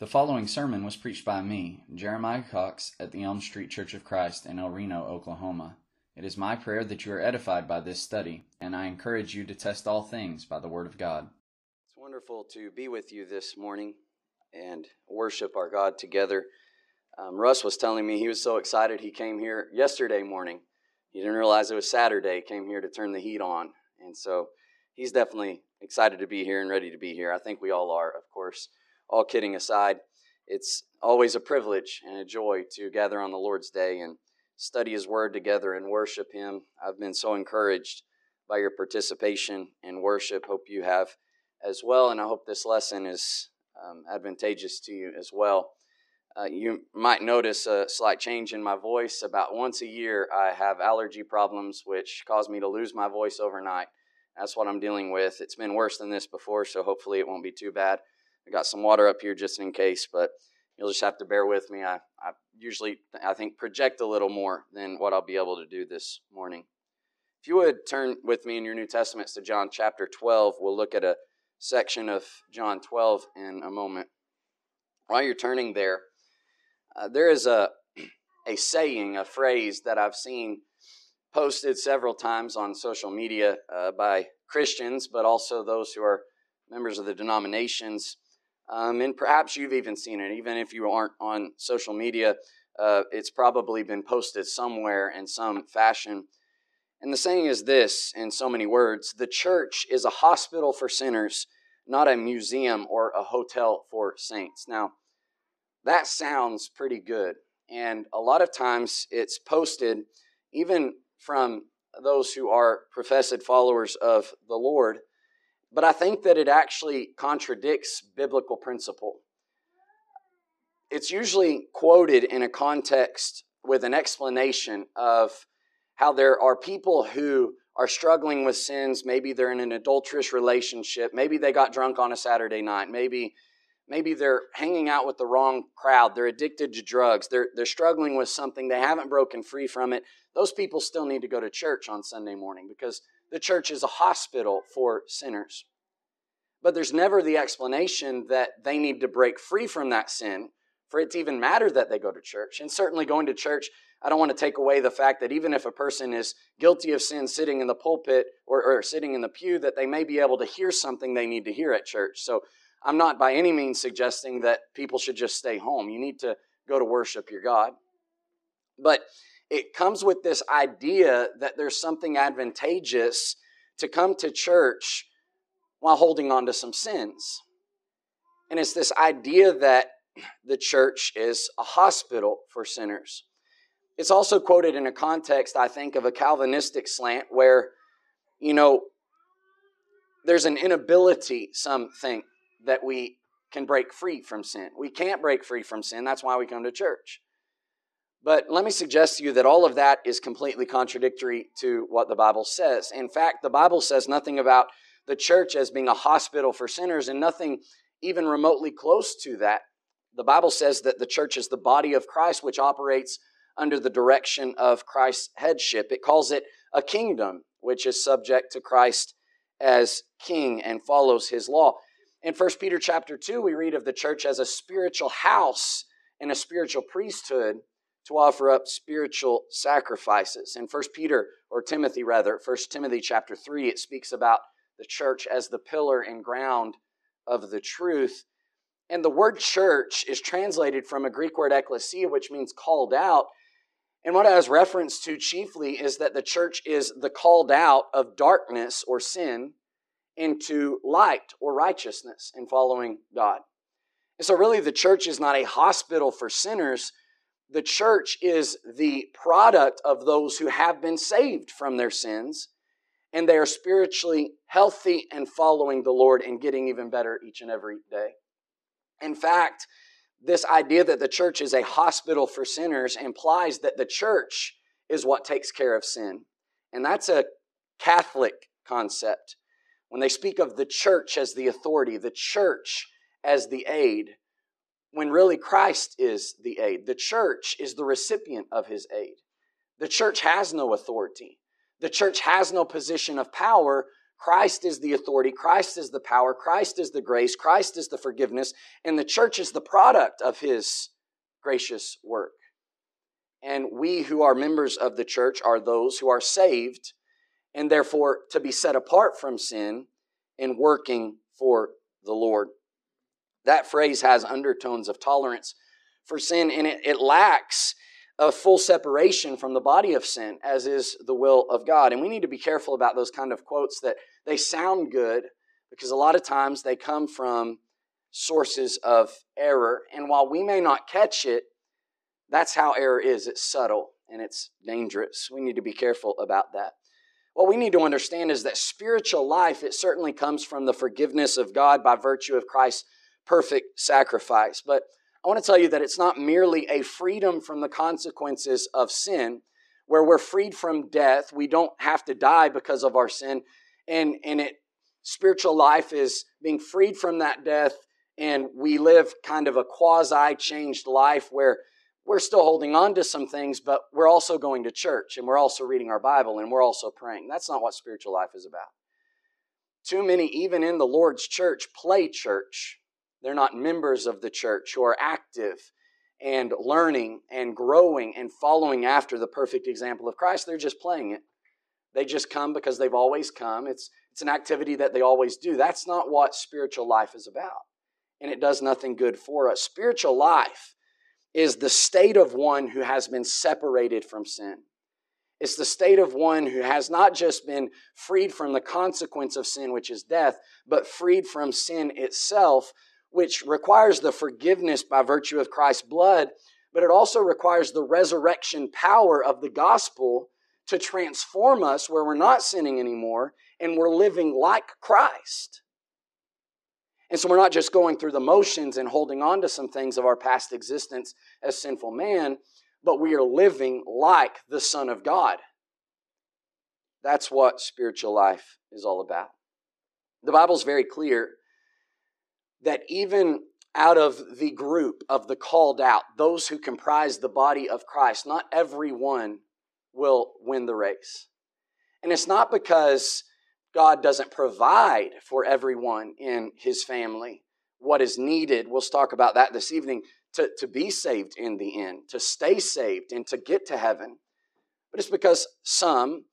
The following sermon was preached by me, Jeremiah Cox, at the Elm Street Church of Christ in El Reno, Oklahoma. It is my prayer that you are edified by this study, and I encourage you to test all things by the Word of God. It's wonderful to be with you this morning and worship our God together. Um, Russ was telling me he was so excited he came here yesterday morning. He didn't realize it was Saturday, came here to turn the heat on. And so he's definitely excited to be here and ready to be here. I think we all are, of course all kidding aside, it's always a privilege and a joy to gather on the Lord's Day and study His Word together and worship Him. I've been so encouraged by your participation in worship. Hope you have as well, and I hope this lesson is um, advantageous to you as well. Uh, you might notice a slight change in my voice. About once a year, I have allergy problems, which cause me to lose my voice overnight. That's what I'm dealing with. It's been worse than this before, so hopefully it won't be too bad. I got some water up here just in case, but you'll just have to bear with me. I, I usually, I think, project a little more than what I'll be able to do this morning. If you would turn with me in your New Testaments to John chapter 12, we'll look at a section of John 12 in a moment. While you're turning there, uh, there is a, a saying, a phrase that I've seen posted several times on social media uh, by Christians, but also those who are members of the denominations. Um, and perhaps you've even seen it, even if you aren't on social media, uh, it's probably been posted somewhere in some fashion. And the saying is this in so many words the church is a hospital for sinners, not a museum or a hotel for saints. Now, that sounds pretty good. And a lot of times it's posted even from those who are professed followers of the Lord but I think that it actually contradicts biblical principle. It's usually quoted in a context with an explanation of how there are people who are struggling with sins. Maybe they're in an adulterous relationship. Maybe they got drunk on a Saturday night. Maybe, maybe they're hanging out with the wrong crowd. They're addicted to drugs. They're, they're struggling with something. They haven't broken free from it. Those people still need to go to church on Sunday morning because the church is a hospital for sinners. But there's never the explanation that they need to break free from that sin for it to even matter that they go to church. And certainly going to church, I don't want to take away the fact that even if a person is guilty of sin sitting in the pulpit or, or sitting in the pew, that they may be able to hear something they need to hear at church. So I'm not by any means suggesting that people should just stay home. You need to go to worship your God. But it comes with this idea that there's something advantageous to come to church while holding on to some sins. And it's this idea that the church is a hospital for sinners. It's also quoted in a context, I think, of a Calvinistic slant where, you know, there's an inability, some think, that we can break free from sin. We can't break free from sin. That's why we come to church. But let me suggest to you that all of that is completely contradictory to what the Bible says. In fact, the Bible says nothing about the church as being a hospital for sinners and nothing even remotely close to that. The Bible says that the church is the body of Christ, which operates under the direction of Christ's headship. It calls it a kingdom, which is subject to Christ as king and follows his law. In 1 Peter chapter 2, we read of the church as a spiritual house and a spiritual priesthood to offer up spiritual sacrifices. In 1 Peter, or Timothy rather, 1 Timothy chapter 3, it speaks about the church as the pillar and ground of the truth. And the word church is translated from a Greek word ekklesia, which means called out. And what I was referenced to chiefly is that the church is the called out of darkness or sin into light or righteousness in following God. And so, really, the church is not a hospital for sinners. The church is the product of those who have been saved from their sins and they are spiritually healthy and following the Lord and getting even better each and every day. In fact, this idea that the church is a hospital for sinners implies that the church is what takes care of sin. And that's a Catholic concept. When they speak of the church as the authority, the church as the aid, when really Christ is the aid, the church is the recipient of his aid. The church has no authority. The church has no position of power, Christ is the authority, Christ is the power, Christ is the grace, Christ is the forgiveness, and the church is the product of his gracious work. And we who are members of the church are those who are saved and therefore to be set apart from sin and working for the Lord. That phrase has undertones of tolerance for sin and it, it lacks a full separation from the body of sin, as is the will of God. And we need to be careful about those kind of quotes that they sound good because a lot of times they come from sources of error. And while we may not catch it, that's how error is. It's subtle and it's dangerous. We need to be careful about that. What we need to understand is that spiritual life, it certainly comes from the forgiveness of God by virtue of Christ's perfect sacrifice. But I want to tell you that it's not merely a freedom from the consequences of sin, where we're freed from death. We don't have to die because of our sin. And, and it spiritual life is being freed from that death, and we live kind of a quasi changed life where we're still holding on to some things, but we're also going to church and we're also reading our Bible and we're also praying. That's not what spiritual life is about. Too many, even in the Lord's church, play church they're not members of the church who are active and learning and growing and following after the perfect example of Christ. They're just playing it. They just come because they've always come. It's, it's an activity that they always do. That's not what spiritual life is about. And it does nothing good for us. Spiritual life is the state of one who has been separated from sin. It's the state of one who has not just been freed from the consequence of sin, which is death, but freed from sin itself which requires the forgiveness by virtue of Christ's blood, but it also requires the resurrection power of the gospel to transform us where we're not sinning anymore and we're living like Christ. And so we're not just going through the motions and holding on to some things of our past existence as sinful man, but we are living like the Son of God. That's what spiritual life is all about. The Bible's very clear that even out of the group of the called out, those who comprise the body of Christ, not everyone will win the race. And it's not because God doesn't provide for everyone in his family what is needed. We'll talk about that this evening to, to be saved in the end, to stay saved, and to get to heaven. But it's because some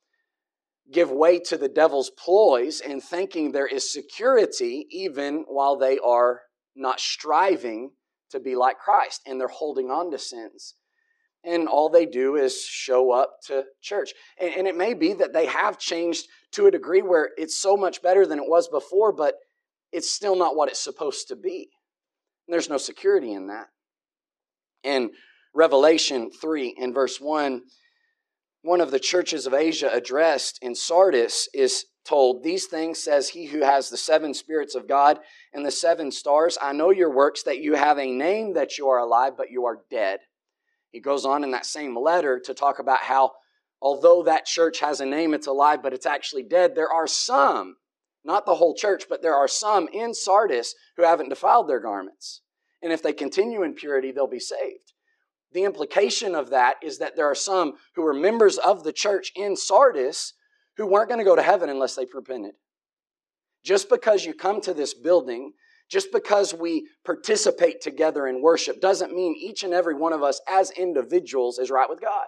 give way to the devil's ploys and thinking there is security even while they are not striving to be like Christ and they're holding on to sins. And all they do is show up to church. And, and it may be that they have changed to a degree where it's so much better than it was before, but it's still not what it's supposed to be. And there's no security in that. In Revelation 3, in verse 1, one of the churches of Asia addressed in Sardis is told, These things says he who has the seven spirits of God and the seven stars. I know your works, that you have a name that you are alive, but you are dead. He goes on in that same letter to talk about how, although that church has a name, it's alive, but it's actually dead. There are some, not the whole church, but there are some in Sardis who haven't defiled their garments. And if they continue in purity, they'll be saved. The implication of that is that there are some who were members of the church in Sardis who weren't going to go to heaven unless they repented. Just because you come to this building, just because we participate together in worship, doesn't mean each and every one of us as individuals is right with God.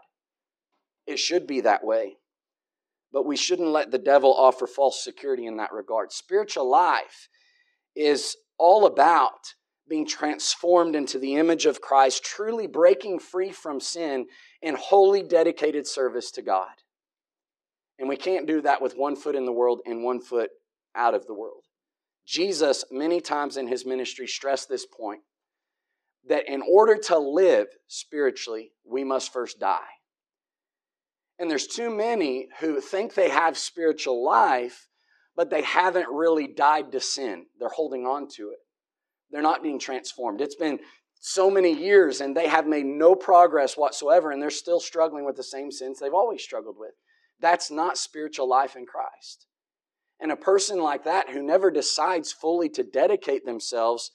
It should be that way. But we shouldn't let the devil offer false security in that regard. Spiritual life is all about being transformed into the image of Christ, truly breaking free from sin in wholly dedicated service to God. And we can't do that with one foot in the world and one foot out of the world. Jesus, many times in his ministry, stressed this point that in order to live spiritually, we must first die. And there's too many who think they have spiritual life, but they haven't really died to sin. They're holding on to it. They're not being transformed. It's been so many years and they have made no progress whatsoever and they're still struggling with the same sins they've always struggled with. That's not spiritual life in Christ. And a person like that who never decides fully to dedicate themselves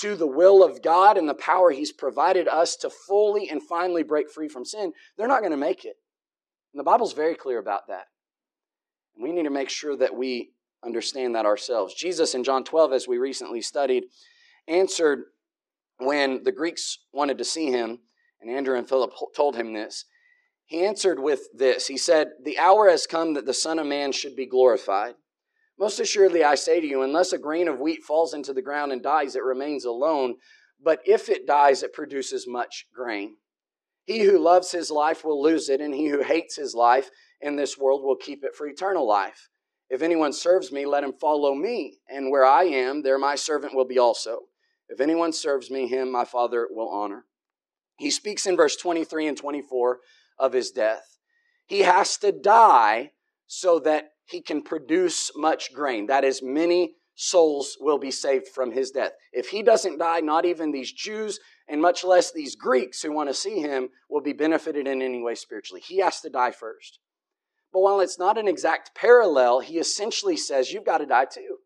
to the will of God and the power He's provided us to fully and finally break free from sin, they're not going to make it. And the Bible's very clear about that. We need to make sure that we understand that ourselves. Jesus in John 12, as we recently studied, answered when the Greeks wanted to see him, and Andrew and Philip told him this. He answered with this He said, The hour has come that the Son of Man should be glorified. Most assuredly, I say to you, unless a grain of wheat falls into the ground and dies, it remains alone. But if it dies, it produces much grain. He who loves his life will lose it, and he who hates his life in this world will keep it for eternal life. If anyone serves me, let him follow me, and where I am, there my servant will be also. If anyone serves me, him my Father will honor. He speaks in verse 23 and 24 of his death. He has to die so that he can produce much grain. That is, many souls will be saved from his death. If he doesn't die, not even these Jews and much less these Greeks who want to see him will be benefited in any way spiritually. He has to die first. But while it's not an exact parallel, he essentially says, You've got to die too.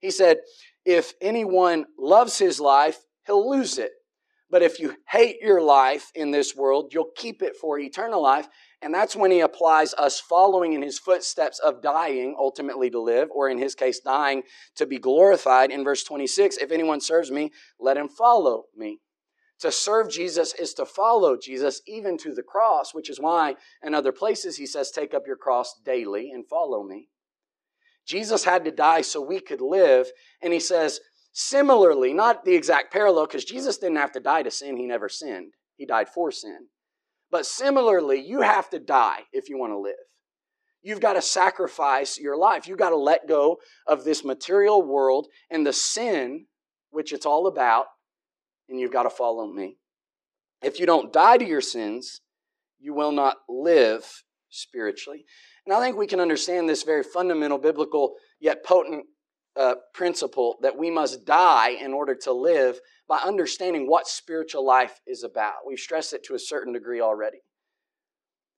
He said, If anyone loves his life, he'll lose it. But if you hate your life in this world, you'll keep it for eternal life. And that's when he applies us following in his footsteps of dying, ultimately to live, or in his case, dying to be glorified. In verse 26, if anyone serves me, let him follow me. To serve Jesus is to follow Jesus even to the cross, which is why in other places he says, Take up your cross daily and follow me. Jesus had to die so we could live. And he says, similarly, not the exact parallel, because Jesus didn't have to die to sin, he never sinned. He died for sin. But similarly, you have to die if you want to live. You've got to sacrifice your life. You've got to let go of this material world and the sin, which it's all about, and you've got to follow me. If you don't die to your sins, you will not live spiritually. And I think we can understand this very fundamental biblical yet potent uh, principle that we must die in order to live by understanding what spiritual life is about. We've stressed it to a certain degree already.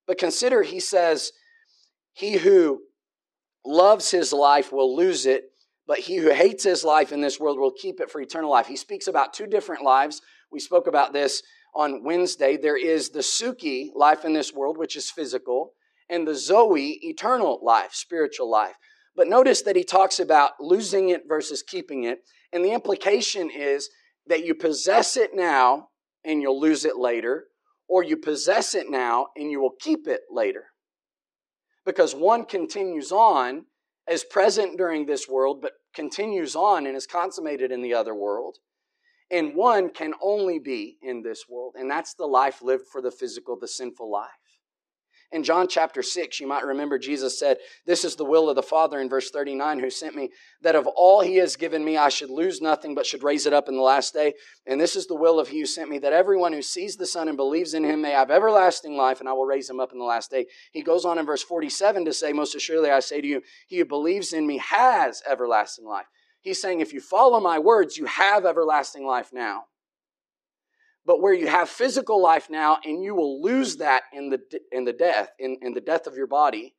But consider, he says, he who loves his life will lose it, but he who hates his life in this world will keep it for eternal life. He speaks about two different lives. We spoke about this on Wednesday. There is the psuche life in this world, which is physical, and the Zoe, eternal life, spiritual life. But notice that he talks about losing it versus keeping it. And the implication is that you possess it now and you'll lose it later, or you possess it now and you will keep it later. Because one continues on as present during this world, but continues on and is consummated in the other world. And one can only be in this world, and that's the life lived for the physical, the sinful life. In John chapter 6, you might remember Jesus said, This is the will of the Father in verse 39 who sent me, that of all he has given me, I should lose nothing, but should raise it up in the last day. And this is the will of he who sent me, that everyone who sees the Son and believes in him may have everlasting life, and I will raise him up in the last day. He goes on in verse 47 to say, Most assuredly I say to you, he who believes in me has everlasting life. He's saying, If you follow my words, you have everlasting life now but where you have physical life now and you will lose that in the, in the death, in, in the death of your body,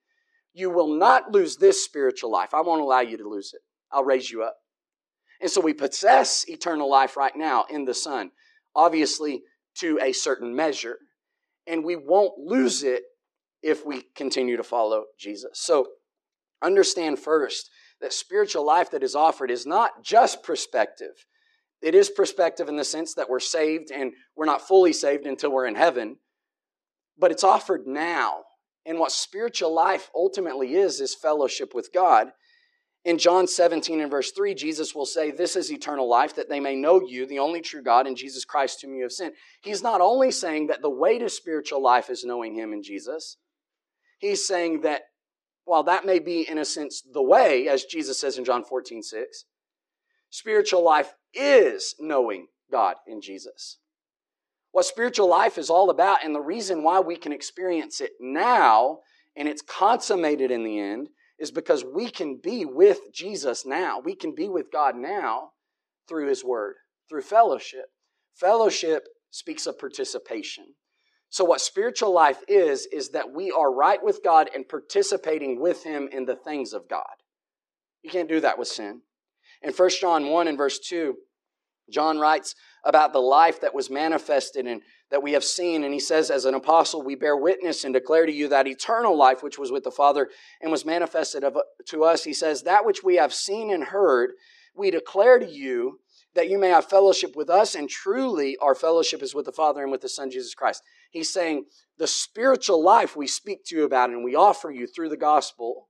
you will not lose this spiritual life. I won't allow you to lose it. I'll raise you up. And so we possess eternal life right now in the Son, obviously to a certain measure. And we won't lose it if we continue to follow Jesus. So understand first that spiritual life that is offered is not just perspective. It is perspective in the sense that we're saved and we're not fully saved until we're in heaven, but it's offered now. And what spiritual life ultimately is, is fellowship with God. In John 17 and verse 3, Jesus will say, This is eternal life, that they may know you, the only true God, and Jesus Christ, whom you have sent. He's not only saying that the way to spiritual life is knowing Him in Jesus, he's saying that while that may be, in a sense, the way, as Jesus says in John 14, 6, spiritual life is knowing God in Jesus. What spiritual life is all about, and the reason why we can experience it now and it's consummated in the end, is because we can be with Jesus now. We can be with God now through His Word, through fellowship. Fellowship speaks of participation. So, what spiritual life is, is that we are right with God and participating with Him in the things of God. You can't do that with sin. In 1 John 1 and verse 2, John writes about the life that was manifested and that we have seen. And he says, As an apostle, we bear witness and declare to you that eternal life which was with the Father and was manifested to us. He says, That which we have seen and heard, we declare to you that you may have fellowship with us. And truly, our fellowship is with the Father and with the Son, Jesus Christ. He's saying, The spiritual life we speak to you about and we offer you through the gospel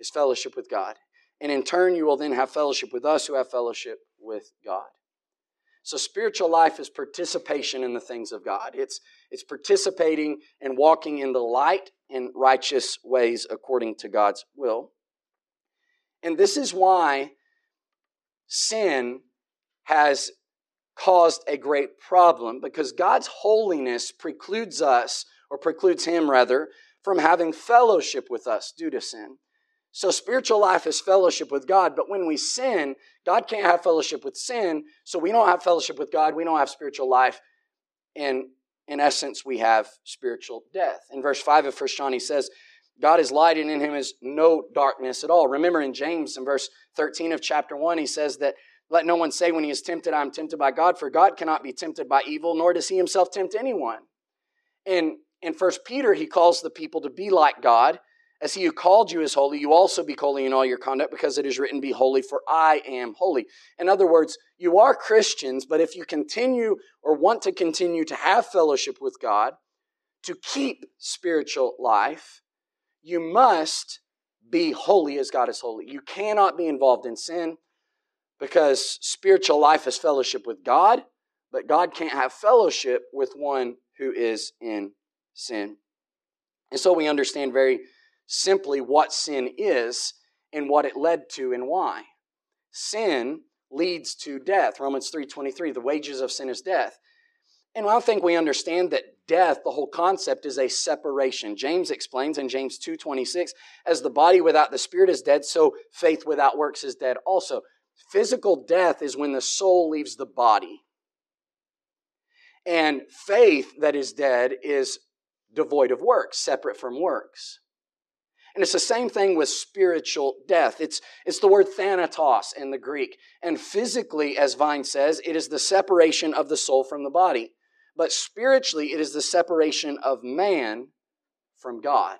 is fellowship with God. And in turn, you will then have fellowship with us who have fellowship with God. So spiritual life is participation in the things of God. It's, it's participating and walking in the light and righteous ways according to God's will. And this is why sin has caused a great problem because God's holiness precludes us, or precludes Him rather, from having fellowship with us due to sin. So spiritual life is fellowship with God, but when we sin, God can't have fellowship with sin, so we don't have fellowship with God, we don't have spiritual life, and in essence, we have spiritual death. In verse 5 of 1 John, he says, God is light and in him is no darkness at all. Remember in James, in verse 13 of chapter 1, he says that let no one say when he is tempted, I am tempted by God, for God cannot be tempted by evil, nor does he himself tempt anyone. In, in 1 Peter, he calls the people to be like God as he who called you is holy, you also be holy in all your conduct, because it is written, Be holy, for I am holy. In other words, you are Christians, but if you continue or want to continue to have fellowship with God, to keep spiritual life, you must be holy as God is holy. You cannot be involved in sin because spiritual life is fellowship with God, but God can't have fellowship with one who is in sin. And so we understand very simply what sin is and what it led to and why. Sin leads to death. Romans 3:23, the wages of sin is death. And I think we understand that death, the whole concept is a separation. James explains in James 2:26, as the body without the spirit is dead, so faith without works is dead also. Physical death is when the soul leaves the body. And faith that is dead is devoid of works, separate from works. And it's the same thing with spiritual death. It's, it's the word thanatos in the Greek. And physically, as Vine says, it is the separation of the soul from the body. But spiritually, it is the separation of man from God.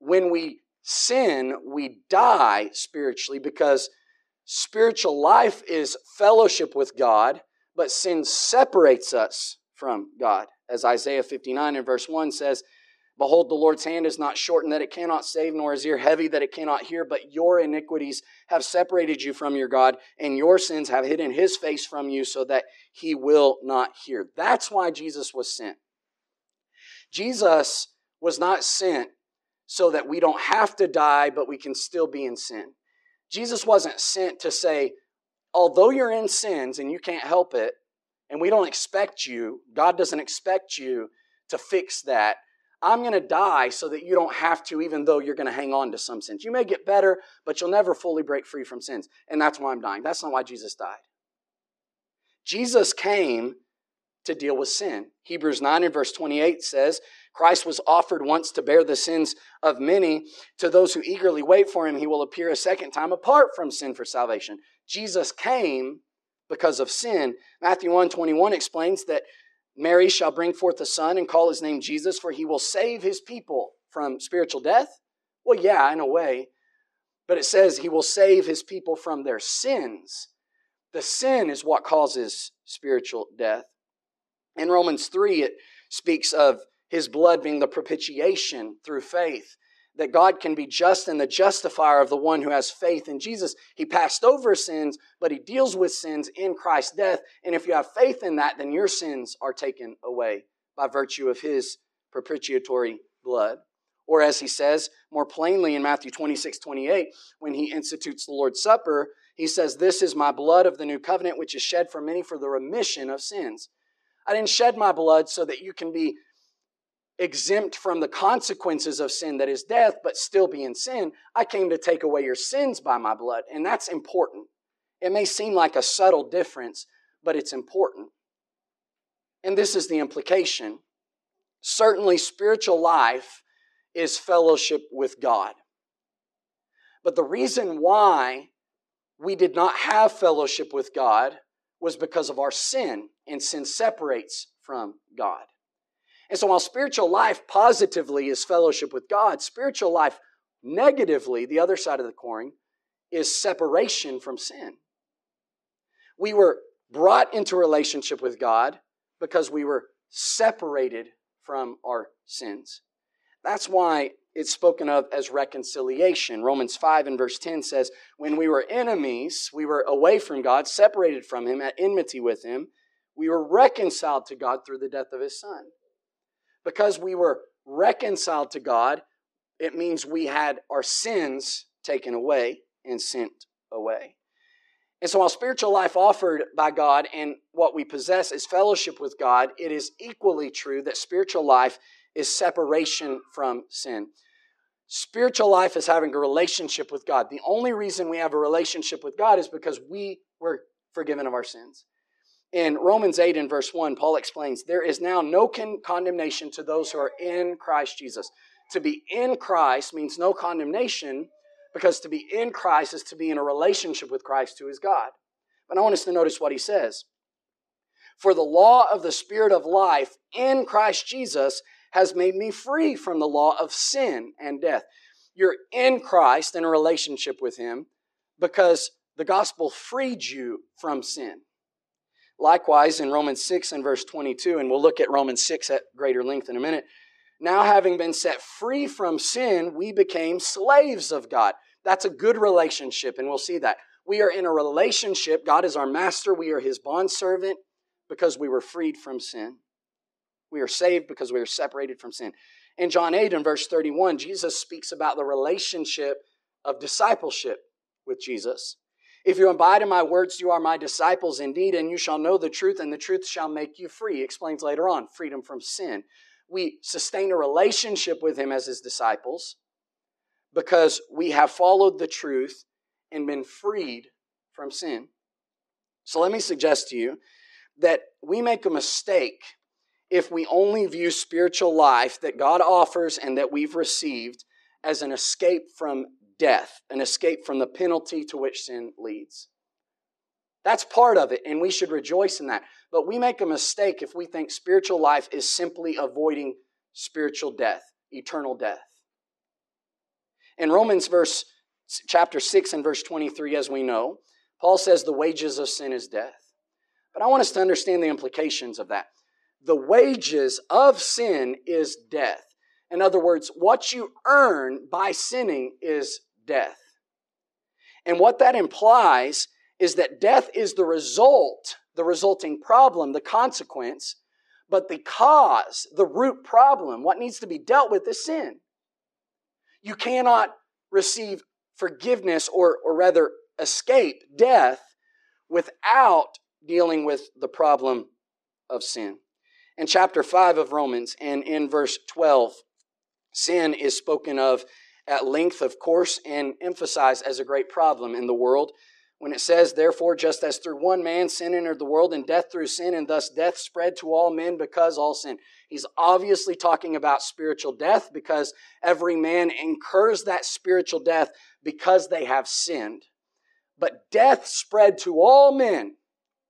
When we sin, we die spiritually because spiritual life is fellowship with God, but sin separates us from God. As Isaiah 59 and verse 1 says, Behold, the Lord's hand is not shortened that it cannot save, nor his ear heavy that it cannot hear, but your iniquities have separated you from your God, and your sins have hidden his face from you so that he will not hear. That's why Jesus was sent. Jesus was not sent so that we don't have to die, but we can still be in sin. Jesus wasn't sent to say, although you're in sins and you can't help it, and we don't expect you, God doesn't expect you to fix that I'm going to die so that you don't have to, even though you're going to hang on to some sins. You may get better, but you'll never fully break free from sins. And that's why I'm dying. That's not why Jesus died. Jesus came to deal with sin. Hebrews 9 and verse 28 says, Christ was offered once to bear the sins of many. To those who eagerly wait for him, he will appear a second time apart from sin for salvation. Jesus came because of sin. Matthew 1 21 explains that Mary shall bring forth a son and call his name Jesus, for he will save his people from spiritual death. Well, yeah, in a way. But it says he will save his people from their sins. The sin is what causes spiritual death. In Romans 3, it speaks of his blood being the propitiation through faith that God can be just and the justifier of the one who has faith in Jesus. He passed over sins, but he deals with sins in Christ's death. And if you have faith in that, then your sins are taken away by virtue of his propitiatory blood. Or as he says more plainly in Matthew 26, 28, when he institutes the Lord's Supper, he says, This is my blood of the new covenant, which is shed for many for the remission of sins. I didn't shed my blood so that you can be exempt from the consequences of sin that is death, but still be in sin. I came to take away your sins by my blood, and that's important. It may seem like a subtle difference, but it's important. And this is the implication. Certainly, spiritual life is fellowship with God. But the reason why we did not have fellowship with God was because of our sin. and sin separates from God. And so while spiritual life positively is fellowship with God, spiritual life negatively, the other side of the coin, is separation from sin. We were brought into relationship with God because we were separated from our sins. That's why it's spoken of as reconciliation. Romans 5 and verse 10 says, When we were enemies, we were away from God, separated from Him, at enmity with Him, we were reconciled to God through the death of His Son. Because we were reconciled to God, it means we had our sins taken away and sent away. And so, while spiritual life offered by God and what we possess is fellowship with God, it is equally true that spiritual life is separation from sin. Spiritual life is having a relationship with God. The only reason we have a relationship with God is because we were forgiven of our sins. In Romans 8 and verse 1, Paul explains, There is now no con- condemnation to those who are in Christ Jesus. To be in Christ means no condemnation because to be in Christ is to be in a relationship with Christ who is God. But I want us to notice what he says. For the law of the Spirit of life in Christ Jesus has made me free from the law of sin and death. You're in Christ in a relationship with him because the gospel freed you from sin. Likewise, in Romans 6 and verse 22, and we'll look at Romans 6 at greater length in a minute. Now, having been set free from sin, we became slaves of God. That's a good relationship, and we'll see that. We are in a relationship. God is our master. We are his bondservant because we were freed from sin. We are saved because we are separated from sin. In John 8 and verse 31, Jesus speaks about the relationship of discipleship with Jesus. If you abide in my words, you are my disciples indeed, and you shall know the truth, and the truth shall make you free. He explains later on freedom from sin. We sustain a relationship with him as his disciples because we have followed the truth and been freed from sin. So let me suggest to you that we make a mistake if we only view spiritual life that God offers and that we've received as an escape from death, an escape from the penalty to which sin leads. That's part of it, and we should rejoice in that. But we make a mistake if we think spiritual life is simply avoiding spiritual death, eternal death. In Romans verse chapter 6 and verse 23 as we know, Paul says the wages of sin is death. But I want us to understand the implications of that. The wages of sin is death. In other words, what you earn by sinning is death. And what that implies is that death is the result, the resulting problem, the consequence, but the cause, the root problem, what needs to be dealt with is sin. You cannot receive forgiveness or, or rather escape death without dealing with the problem of sin. In chapter 5 of Romans and in verse 12, sin is spoken of at length, of course, and emphasized as a great problem in the world. When it says, Therefore, just as through one man sin entered the world, and death through sin, and thus death spread to all men because all sin. He's obviously talking about spiritual death because every man incurs that spiritual death because they have sinned. But death spread to all men.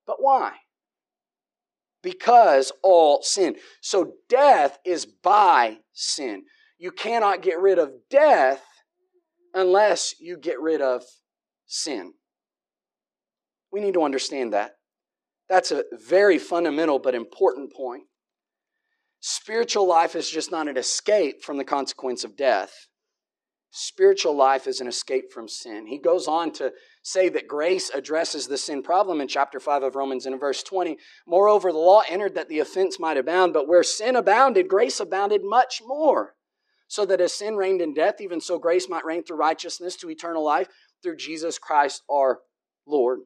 But why? Because all sin. So death is by sin. You cannot get rid of death unless you get rid of sin. We need to understand that. That's a very fundamental but important point. Spiritual life is just not an escape from the consequence of death. Spiritual life is an escape from sin. He goes on to say that grace addresses the sin problem in chapter 5 of Romans in verse 20. Moreover, the law entered that the offense might abound, but where sin abounded, grace abounded much more so that as sin reigned in death, even so grace might reign through righteousness to eternal life through Jesus Christ our Lord.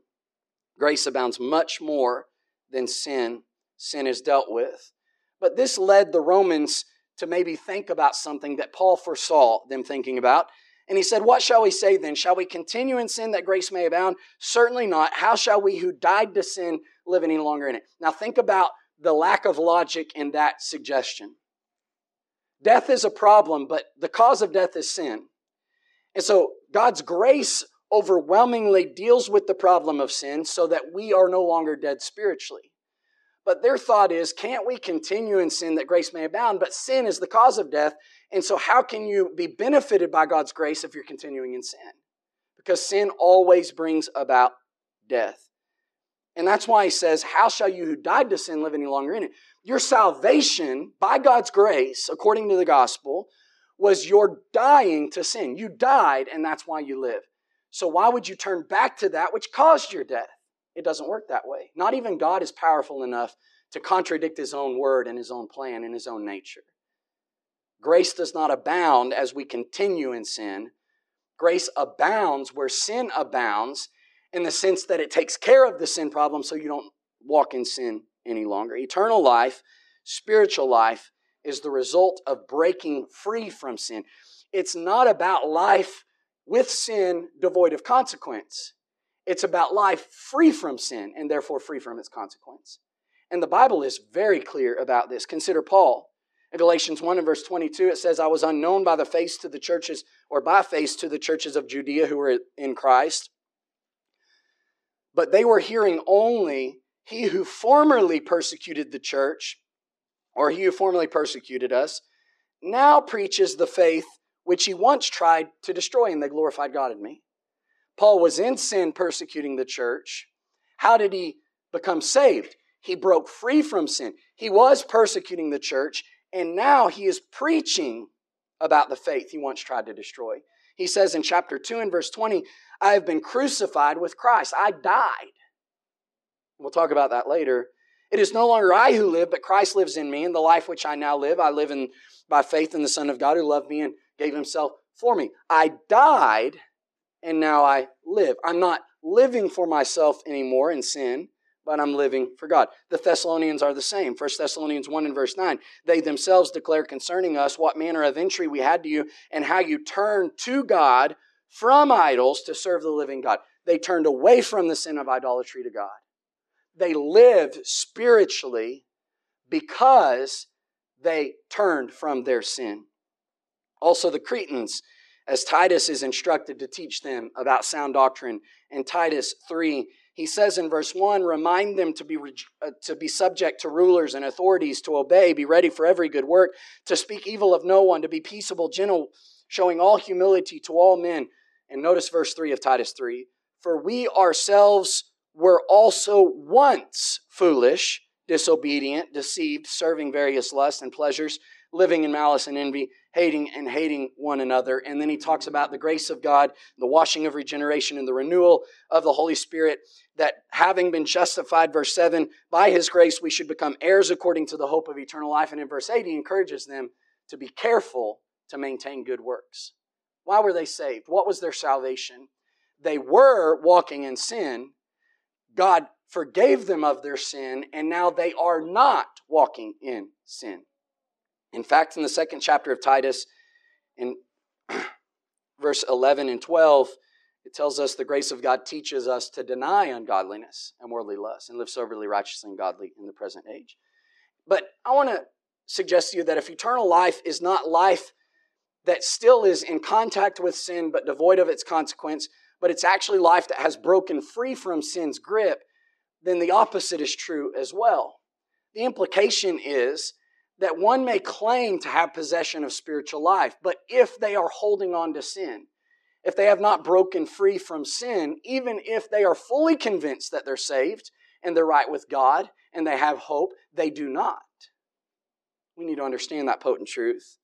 Grace abounds much more than sin. Sin is dealt with. But this led the Romans to maybe think about something that Paul foresaw them thinking about. And he said, What shall we say then? Shall we continue in sin that grace may abound? Certainly not. How shall we who died to sin live any longer in it? Now think about the lack of logic in that suggestion. Death is a problem, but the cause of death is sin. And so God's grace overwhelmingly deals with the problem of sin so that we are no longer dead spiritually. But their thought is, can't we continue in sin that grace may abound? But sin is the cause of death. And so, how can you be benefited by God's grace if you're continuing in sin? Because sin always brings about death. And that's why he says, How shall you who died to sin live any longer in it? Your salvation, by God's grace, according to the gospel, was your dying to sin. You died, and that's why you live. So, why would you turn back to that which caused your death? It doesn't work that way. Not even God is powerful enough to contradict his own word and his own plan and his own nature. Grace does not abound as we continue in sin. Grace abounds where sin abounds in the sense that it takes care of the sin problem so you don't walk in sin any longer. Eternal life, spiritual life, is the result of breaking free from sin. It's not about life with sin devoid of consequence. It's about life free from sin and therefore free from its consequence. And the Bible is very clear about this. Consider Paul. In Galatians 1 and verse 22, it says, I was unknown by the face to the churches, or by face to the churches of Judea who were in Christ. But they were hearing only, He who formerly persecuted the church, or he who formerly persecuted us, now preaches the faith which he once tried to destroy, and they glorified God in me. Paul was in sin persecuting the church. How did he become saved? He broke free from sin. He was persecuting the church, and now he is preaching about the faith he once tried to destroy. He says in chapter 2 and verse 20, I have been crucified with Christ. I died. We'll talk about that later. It is no longer I who live, but Christ lives in me. And the life which I now live, I live in by faith in the Son of God who loved me and gave himself for me. I died and now I live. I'm not living for myself anymore in sin, but I'm living for God. The Thessalonians are the same. 1 Thessalonians 1 and verse 9. They themselves declare concerning us what manner of entry we had to you and how you turned to God from idols to serve the living God. They turned away from the sin of idolatry to God. They lived spiritually because they turned from their sin. Also, the Cretans as Titus is instructed to teach them about sound doctrine. In Titus 3, he says in verse 1 remind them to be, uh, to be subject to rulers and authorities, to obey, be ready for every good work, to speak evil of no one, to be peaceable, gentle, showing all humility to all men. And notice verse 3 of Titus 3 For we ourselves were also once foolish, disobedient, deceived, serving various lusts and pleasures, living in malice and envy hating and hating one another. And then he talks about the grace of God, the washing of regeneration, and the renewal of the Holy Spirit. That having been justified, verse 7, by his grace we should become heirs according to the hope of eternal life. And in verse 8, he encourages them to be careful to maintain good works. Why were they saved? What was their salvation? They were walking in sin. God forgave them of their sin, and now they are not walking in sin. In fact, in the second chapter of Titus, in verse 11 and 12, it tells us the grace of God teaches us to deny ungodliness and worldly lust and live soberly, righteously, and godly in the present age. But I want to suggest to you that if eternal life is not life that still is in contact with sin but devoid of its consequence, but it's actually life that has broken free from sin's grip, then the opposite is true as well. The implication is that one may claim to have possession of spiritual life, but if they are holding on to sin, if they have not broken free from sin, even if they are fully convinced that they're saved and they're right with God and they have hope, they do not. We need to understand that potent truth.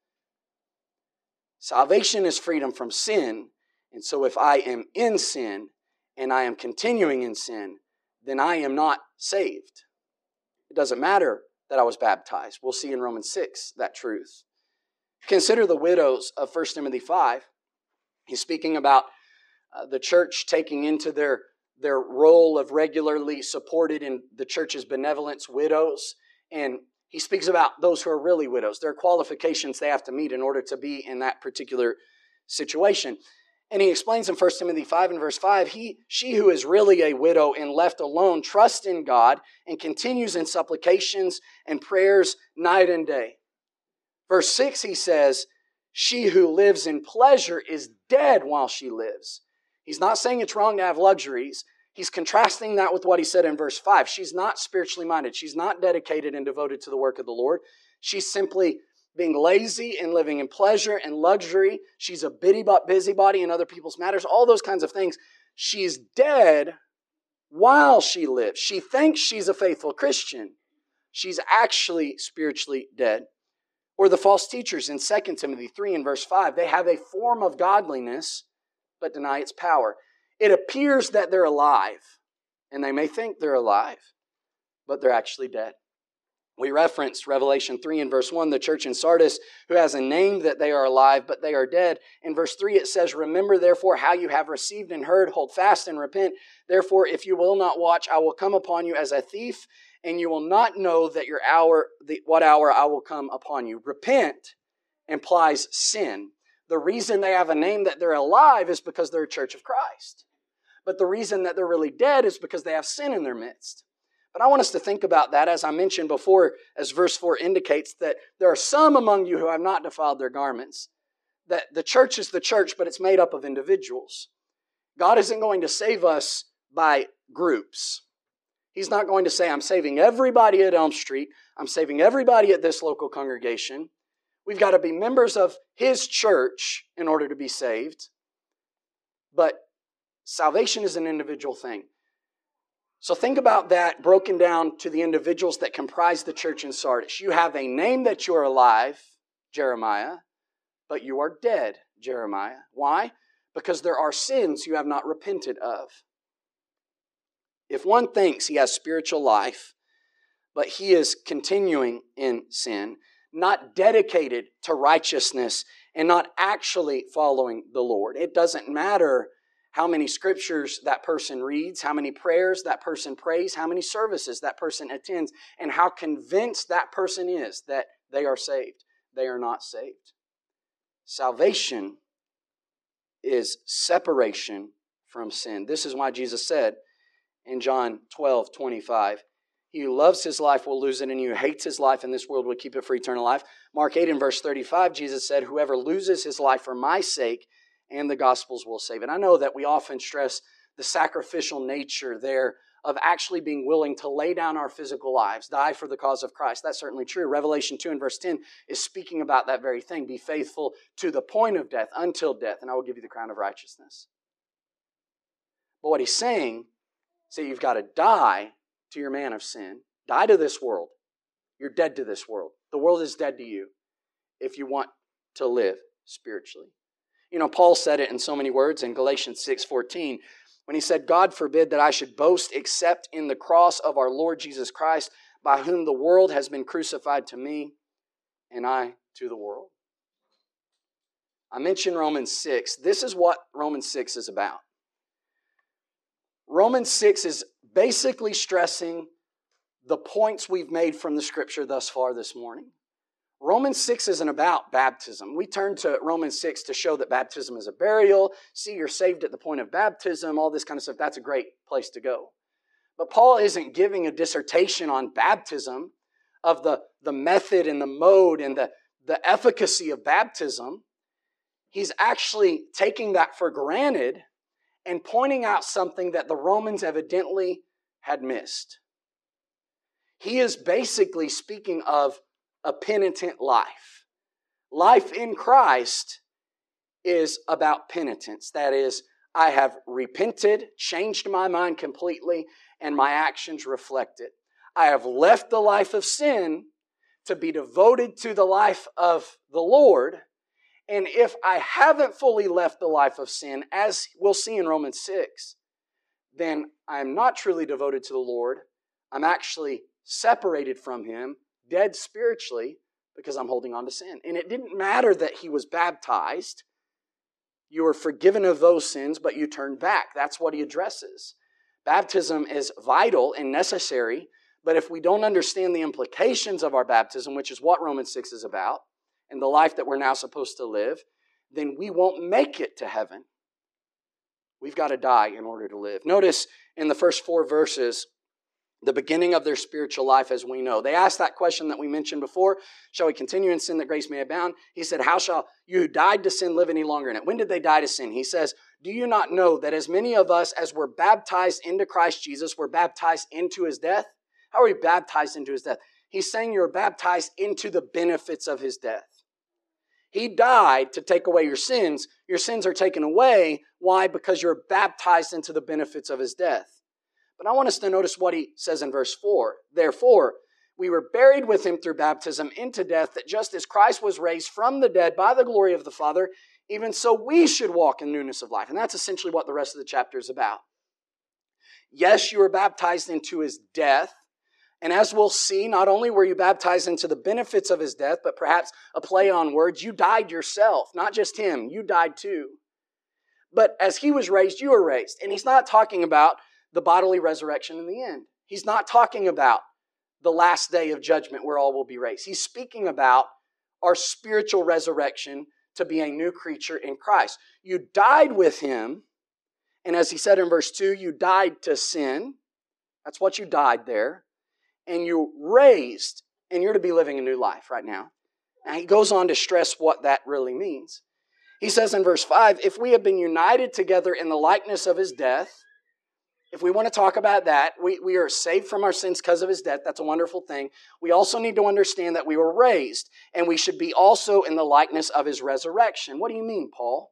Salvation is freedom from sin, and so if I am in sin and I am continuing in sin, then I am not saved. It doesn't matter that I was baptized. We'll see in Romans 6 that truth. Consider the widows of 1 Timothy 5. He's speaking about uh, the church taking into their, their role of regularly supported in the church's benevolence widows. And he speaks about those who are really widows. There are qualifications they have to meet in order to be in that particular situation. And he explains in 1 Timothy 5 and verse 5 he, she who is really a widow and left alone trusts in God and continues in supplications and prayers night and day. Verse 6 he says, She who lives in pleasure is dead while she lives. He's not saying it's wrong to have luxuries. he's contrasting that with what he said in verse 5. She's not spiritually minded. She's not dedicated and devoted to the work of the Lord. She's simply being lazy and living in pleasure and luxury. She's a busybody in other people's matters, all those kinds of things. She's dead while she lives. She thinks she's a faithful Christian. She's actually spiritually dead. Or the false teachers in 2 Timothy 3 and verse 5, they have a form of godliness but deny its power. It appears that they're alive, and they may think they're alive, but they're actually dead. We referenced Revelation 3 and verse 1, the church in Sardis, who has a name that they are alive, but they are dead. In verse 3, it says, Remember therefore how you have received and heard, hold fast and repent. Therefore, if you will not watch, I will come upon you as a thief, and you will not know that your hour, the, what hour I will come upon you. Repent implies sin. The reason they have a name that they're alive is because they're a church of Christ. But the reason that they're really dead is because they have sin in their midst. But I want us to think about that, as I mentioned before, as verse 4 indicates, that there are some among you who have not defiled their garments. That the church is the church, but it's made up of individuals. God isn't going to save us by groups. He's not going to say, I'm saving everybody at Elm Street, I'm saving everybody at this local congregation. We've got to be members of His church in order to be saved. But salvation is an individual thing. So think about that broken down to the individuals that comprise the church in Sardis. You have a name that you are alive, Jeremiah, but you are dead, Jeremiah. Why? Because there are sins you have not repented of. If one thinks he has spiritual life, but he is continuing in sin, not dedicated to righteousness, and not actually following the Lord, it doesn't matter how many scriptures that person reads, how many prayers that person prays, how many services that person attends, and how convinced that person is that they are saved. They are not saved. Salvation is separation from sin. This is why Jesus said in John 12 25, He who loves his life will lose it, and he who hates his life in this world will keep it for eternal life. Mark 8 and verse 35, Jesus said, Whoever loses his life for my sake, and the Gospels will save. And I know that we often stress the sacrificial nature there of actually being willing to lay down our physical lives, die for the cause of Christ. That's certainly true. Revelation 2 and verse 10 is speaking about that very thing. Be faithful to the point of death, until death, and I will give you the crown of righteousness. But what he's saying is that you've got to die to your man of sin, die to this world. You're dead to this world. The world is dead to you if you want to live spiritually. You know, Paul said it in so many words in Galatians 6:14 when he said, "God forbid that I should boast except in the cross of our Lord Jesus Christ, by whom the world has been crucified to me and I to the world." I mentioned Romans 6. This is what Romans 6 is about. Romans 6 is basically stressing the points we've made from the scripture thus far this morning. Romans 6 isn't about baptism. We turn to Romans 6 to show that baptism is a burial. See, you're saved at the point of baptism, all this kind of stuff. That's a great place to go. But Paul isn't giving a dissertation on baptism of the, the method and the mode and the, the efficacy of baptism. He's actually taking that for granted and pointing out something that the Romans evidently had missed. He is basically speaking of a penitent life. Life in Christ is about penitence. That is, I have repented, changed my mind completely, and my actions reflect it. I have left the life of sin to be devoted to the life of the Lord. And if I haven't fully left the life of sin, as we'll see in Romans 6, then I'm not truly devoted to the Lord. I'm actually separated from Him dead spiritually because I'm holding on to sin. And it didn't matter that he was baptized. You were forgiven of those sins, but you turned back. That's what he addresses. Baptism is vital and necessary, but if we don't understand the implications of our baptism, which is what Romans 6 is about, and the life that we're now supposed to live, then we won't make it to heaven. We've got to die in order to live. Notice in the first four verses, the beginning of their spiritual life as we know. They asked that question that we mentioned before Shall we continue in sin that grace may abound? He said, How shall you who died to sin live any longer in it? When did they die to sin? He says, Do you not know that as many of us as were baptized into Christ Jesus were baptized into his death? How are we baptized into his death? He's saying you're baptized into the benefits of his death. He died to take away your sins. Your sins are taken away. Why? Because you're baptized into the benefits of his death. But I want us to notice what he says in verse 4. Therefore, we were buried with him through baptism into death, that just as Christ was raised from the dead by the glory of the Father, even so we should walk in newness of life. And that's essentially what the rest of the chapter is about. Yes, you were baptized into his death, and as we'll see, not only were you baptized into the benefits of his death, but perhaps a play on words, you died yourself, not just him, you died too. But as he was raised, you were raised. And he's not talking about the bodily resurrection in the end. He's not talking about the last day of judgment where all will be raised. He's speaking about our spiritual resurrection to be a new creature in Christ. You died with him, and as he said in verse 2, you died to sin. That's what you died there and you're raised and you're to be living a new life right now. Now, he goes on to stress what that really means. He says in verse 5 if we have been united together in the likeness of his death, if we want to talk about that, we, we are saved from our sins because of his death. That's a wonderful thing. We also need to understand that we were raised, and we should be also in the likeness of his resurrection. What do you mean, Paul?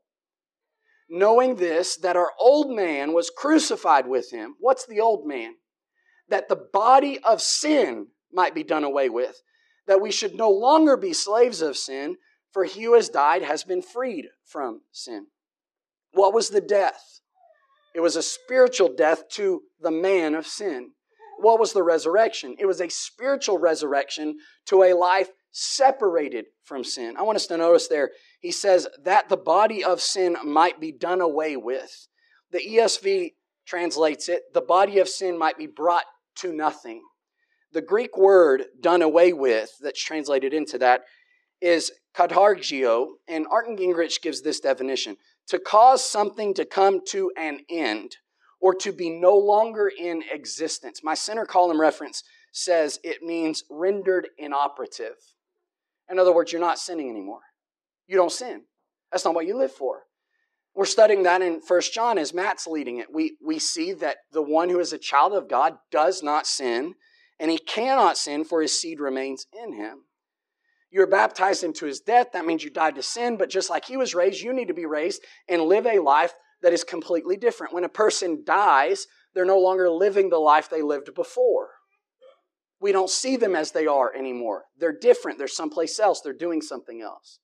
Knowing this, that our old man was crucified with him. What's the old man? that the body of sin might be done away with, that we should no longer be slaves of sin, for he who has died has been freed from sin. What was the death? It was a spiritual death to the man of sin. What was the resurrection? It was a spiritual resurrection to a life separated from sin. I want us to notice there, he says that the body of sin might be done away with. The ESV translates it, the body of sin might be brought to nothing. The Greek word done away with, that's translated into that, is katargeo, and Arndt Gingrich gives this definition to cause something to come to an end or to be no longer in existence. My center column reference says it means rendered inoperative. In other words, you're not sinning anymore. You don't sin. That's not what you live for. We're studying that in First John as Matt's leading it. We, we see that the one who is a child of God does not sin, and he cannot sin, for his seed remains in him. You're baptized into his death. That means you died to sin, but just like he was raised, you need to be raised and live a life that is completely different. When a person dies, they're no longer living the life they lived before. We don't see them as they are anymore. They're different. They're someplace else. They're doing something else.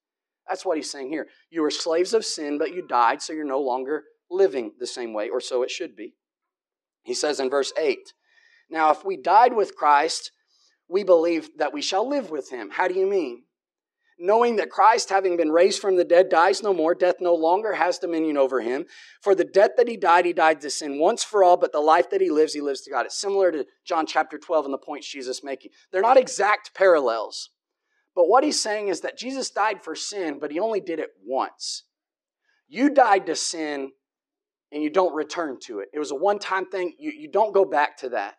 That's what he's saying here. You were slaves of sin, but you died, so you're no longer living the same way, or so it should be. He says in verse 8 Now, if we died with Christ, we believe that we shall live with him. How do you mean? Knowing that Christ, having been raised from the dead, dies no more, death no longer has dominion over him. For the death that he died, he died to sin once for all, but the life that he lives, he lives to God. It's similar to John chapter 12 and the points Jesus making. They're not exact parallels. But what he's saying is that Jesus died for sin, but he only did it once. You died to sin and you don't return to it. It was a one time thing, you, you don't go back to that.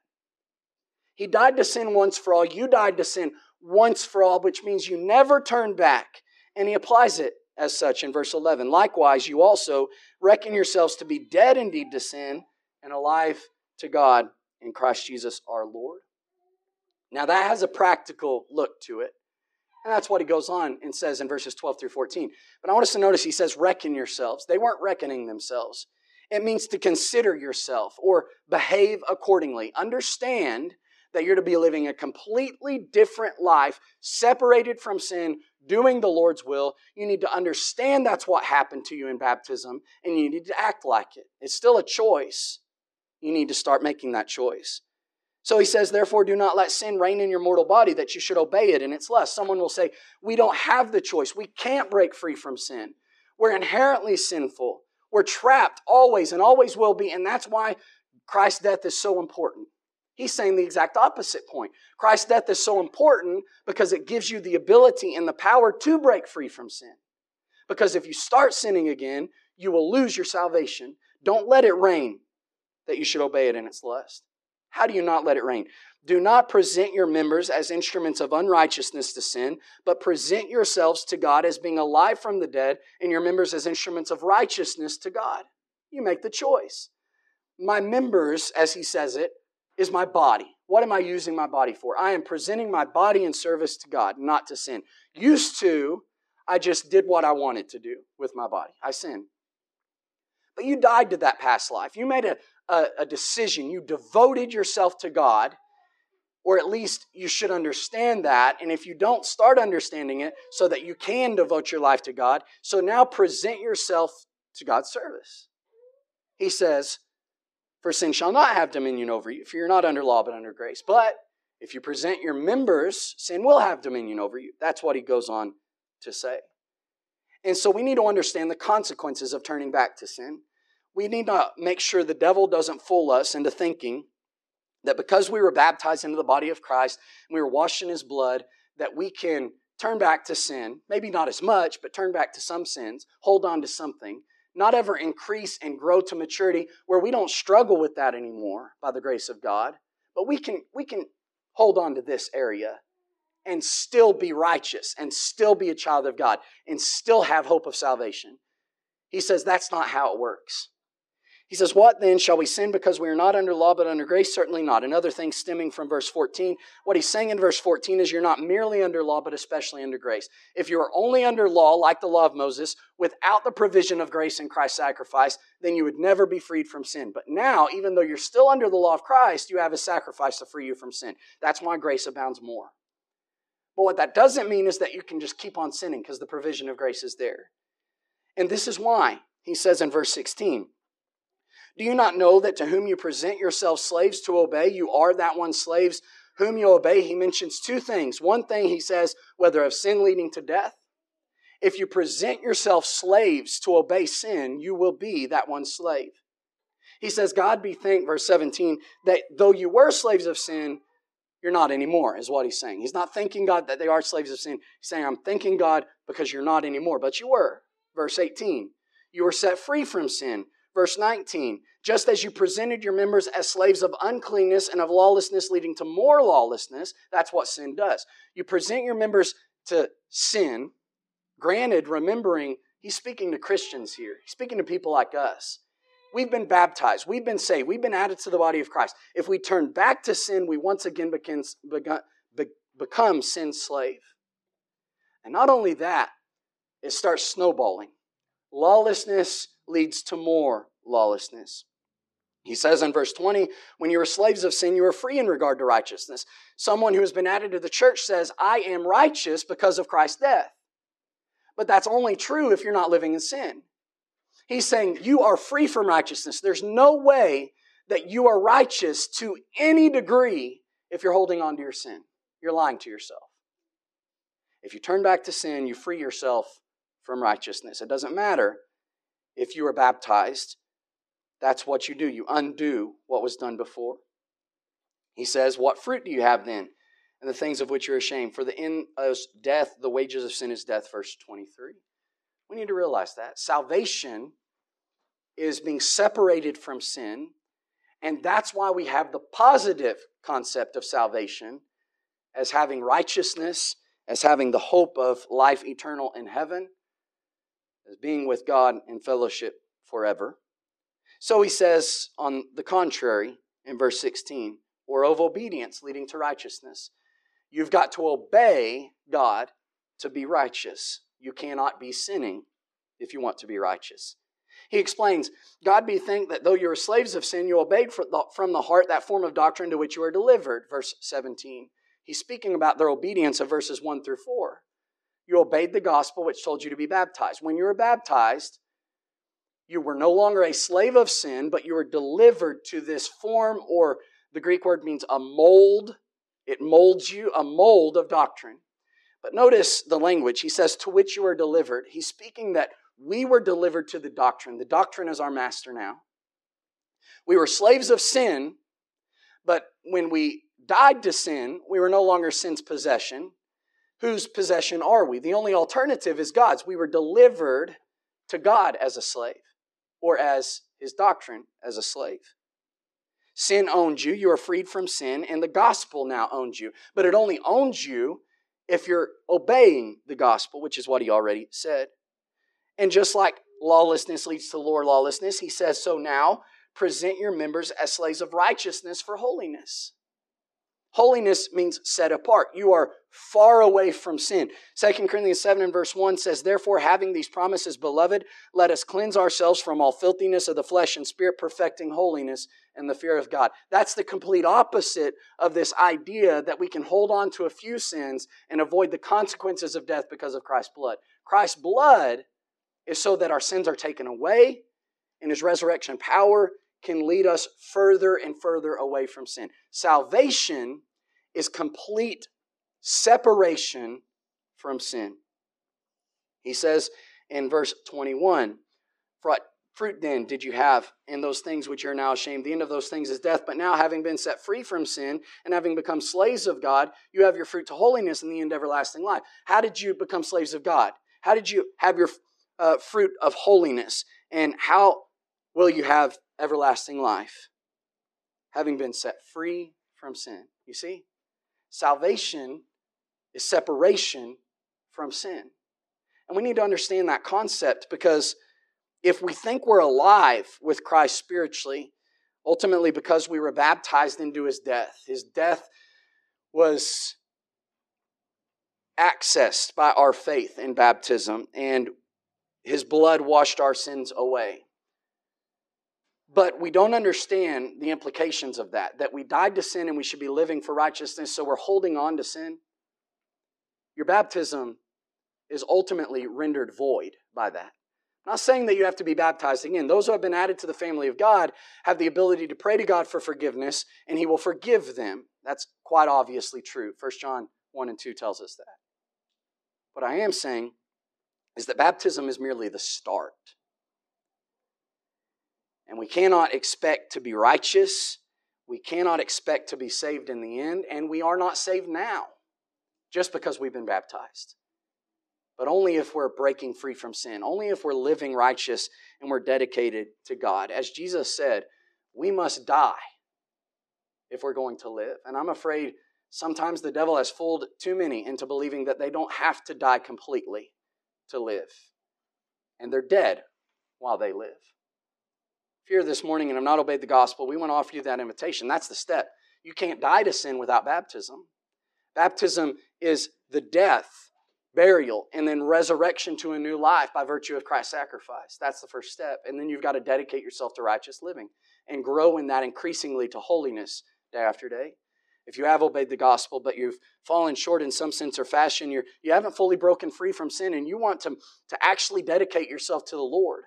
He died to sin once for all. You died to sin once for all, which means you never turn back. And he applies it as such in verse 11. Likewise, you also reckon yourselves to be dead indeed to sin and alive to God in Christ Jesus our Lord. Now, that has a practical look to it. And that's what he goes on and says in verses 12 through 14. But I want us to notice he says, reckon yourselves. They weren't reckoning themselves. It means to consider yourself or behave accordingly. Understand that you're to be living a completely different life, separated from sin, doing the Lord's will. You need to understand that's what happened to you in baptism, and you need to act like it. It's still a choice. You need to start making that choice. So he says, therefore, do not let sin reign in your mortal body that you should obey it in its lust. Someone will say, we don't have the choice. We can't break free from sin. We're inherently sinful. We're trapped always and always will be. And that's why Christ's death is so important. He's saying the exact opposite point. Christ's death is so important because it gives you the ability and the power to break free from sin. Because if you start sinning again, you will lose your salvation. Don't let it reign that you should obey it in its lust. How do you not let it reign? Do not present your members as instruments of unrighteousness to sin, but present yourselves to God as being alive from the dead, and your members as instruments of righteousness to God. You make the choice. My members, as he says it, is my body. What am I using my body for? I am presenting my body in service to God, not to sin. Used to, I just did what I wanted to do with my body. I sinned. But you died to that past life. You made a, a, a decision. You devoted yourself to God or at least you should understand that. And if you don't, start understanding it so that you can devote your life to God. So now present yourself to God's service. He says, For sin shall not have dominion over you, for you're not under law but under grace. But if you present your members, sin will have dominion over you. That's what he goes on to say. And so we need to understand the consequences of turning back to sin. We need to make sure the devil doesn't fool us into thinking that because we were baptized into the body of Christ and we were washed in his blood, that we can turn back to sin, maybe not as much, but turn back to some sins, hold on to something, not ever increase and grow to maturity where we don't struggle with that anymore by the grace of God, but we can we can hold on to this area and still be righteous and still be a child of God and still have hope of salvation. He says that's not how it works. He says, What then? Shall we sin because we are not under law but under grace? Certainly not. Another thing stemming from verse 14. What he's saying in verse 14 is you're not merely under law but especially under grace. If you are only under law, like the law of Moses, without the provision of grace in Christ's sacrifice, then you would never be freed from sin. But now, even though you're still under the law of Christ, you have a sacrifice to free you from sin. That's why grace abounds more. But what that doesn't mean is that you can just keep on sinning because the provision of grace is there. And this is why. He says in verse 16, do you not know that to whom you present yourselves slaves to obey, you are that one slaves whom you obey? He mentions two things. One thing he says, whether of sin leading to death. If you present yourself slaves to obey sin, you will be that one slave. He says, God be thanked, verse 17, that though you were slaves of sin, you're not anymore, is what he's saying. He's not thanking God that they are slaves of sin. He's saying, I'm thanking God because you're not anymore, but you were. Verse 18, you were set free from sin. Verse 19, just as you presented your members as slaves of uncleanness and of lawlessness, leading to more lawlessness, that's what sin does. You present your members to sin, granted, remembering he's speaking to Christians here, he's speaking to people like us. We've been baptized, we've been saved, we've been added to the body of Christ. If we turn back to sin, we once again begun, be, become sin's slave. And not only that, it starts snowballing. Lawlessness leads to more lawlessness. He says in verse 20, when you were slaves of sin, you were free in regard to righteousness. Someone who has been added to the church says, I am righteous because of Christ's death. But that's only true if you're not living in sin. He's saying you are free from righteousness. There's no way that you are righteous to any degree if you're holding on to your sin. You're lying to yourself. If you turn back to sin, you free yourself from righteousness. It doesn't matter if you are baptized, that's what you do. You undo what was done before. He says, What fruit do you have then? And the things of which you're ashamed. For the end of death, the wages of sin is death, verse 23. We need to realize that. Salvation is being separated from sin, and that's why we have the positive concept of salvation as having righteousness, as having the hope of life eternal in heaven, as being with God in fellowship forever. So he says, on the contrary, in verse 16, or of obedience leading to righteousness. You've got to obey God to be righteous. You cannot be sinning if you want to be righteous. He explains, God be thanked that though you were slaves of sin, you obeyed from the heart that form of doctrine to which you were delivered. Verse 17. He's speaking about their obedience of verses 1 through 4. You obeyed the gospel which told you to be baptized. When you were baptized, you were no longer a slave of sin, but you were delivered to this form, or the Greek word means a mold. It molds you, a mold of doctrine. But notice the language. He says, to which you are delivered. He's speaking that we were delivered to the doctrine. The doctrine is our master now. We were slaves of sin, but when we died to sin, we were no longer sin's possession whose possession are we? The only alternative is God's. We were delivered to God as a slave or as his doctrine as a slave. Sin owns you. You are freed from sin, and the gospel now owns you. But it only owns you if you're obeying the gospel, which is what he already said. And just like lawlessness leads to Lord lawlessness. He says, So now present your members as slaves of righteousness for holiness. Holiness means set apart. You are far away from sin. 2 Corinthians 7 and verse 1 says, Therefore, having these promises, beloved, let us cleanse ourselves from all filthiness of the flesh and spirit, perfecting holiness in the fear of God. That's the complete opposite of this idea that we can hold on to a few sins and avoid the consequences of death because of Christ's blood. Christ's blood is so that our sins are taken away, and his resurrection power can lead us further and further away from sin. Salvation is complete separation from sin. He says in verse 21 What fruit then did you have in those things which you're now ashamed? The end of those things is death. But now, having been set free from sin and having become slaves of God, you have your fruit to holiness and the end everlasting life. How did you become slaves of God? How did you have your uh, fruit of holiness? And how will you have everlasting life, having been set free from sin. You see? Salvation is separation from sin. And we need to understand that concept because if we think we're alive with Christ spiritually, ultimately because we were baptized into his death, his death was accessed by our faith in baptism, and his blood washed our sins away. But we don't understand the implications of that, that we died to sin and we should be living for righteousness, so we're holding on to sin. Your baptism is ultimately rendered void by that. I'm not saying that you have to be baptized again. Those who have been added to the family of God have the ability to pray to God for forgiveness, and He will forgive them. That's quite obviously true. 1 John 1 and 2 tells us that. What I am saying is that baptism is merely the start. And we cannot expect to be righteous. We cannot expect to be saved in the end. And we are not saved now just because we've been baptized. But only if we're breaking free from sin, only if we're living righteous and we're dedicated to God. As Jesus said, we must die if we're going to live. And I'm afraid sometimes the devil has fooled too many into believing that they don't have to die completely to live. And they're dead while they live here this morning and have not obeyed the gospel, we want to offer you that invitation. That's the step. You can't die to sin without baptism. Baptism is the death, burial, and then resurrection to a new life by virtue of Christ's sacrifice. That's the first step. And then you've got to dedicate yourself to righteous living and grow in that increasingly to holiness day after day. If you have obeyed the gospel, but you've fallen short in some sense or fashion, you're, you haven't fully broken free from sin, and you want to, to actually dedicate yourself to the Lord,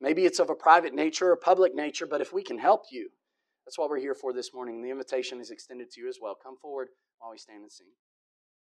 Maybe it's of a private nature or public nature, but if we can help you, that's what we're here for this morning. The invitation is extended to you as well. Come forward while we stand and sing.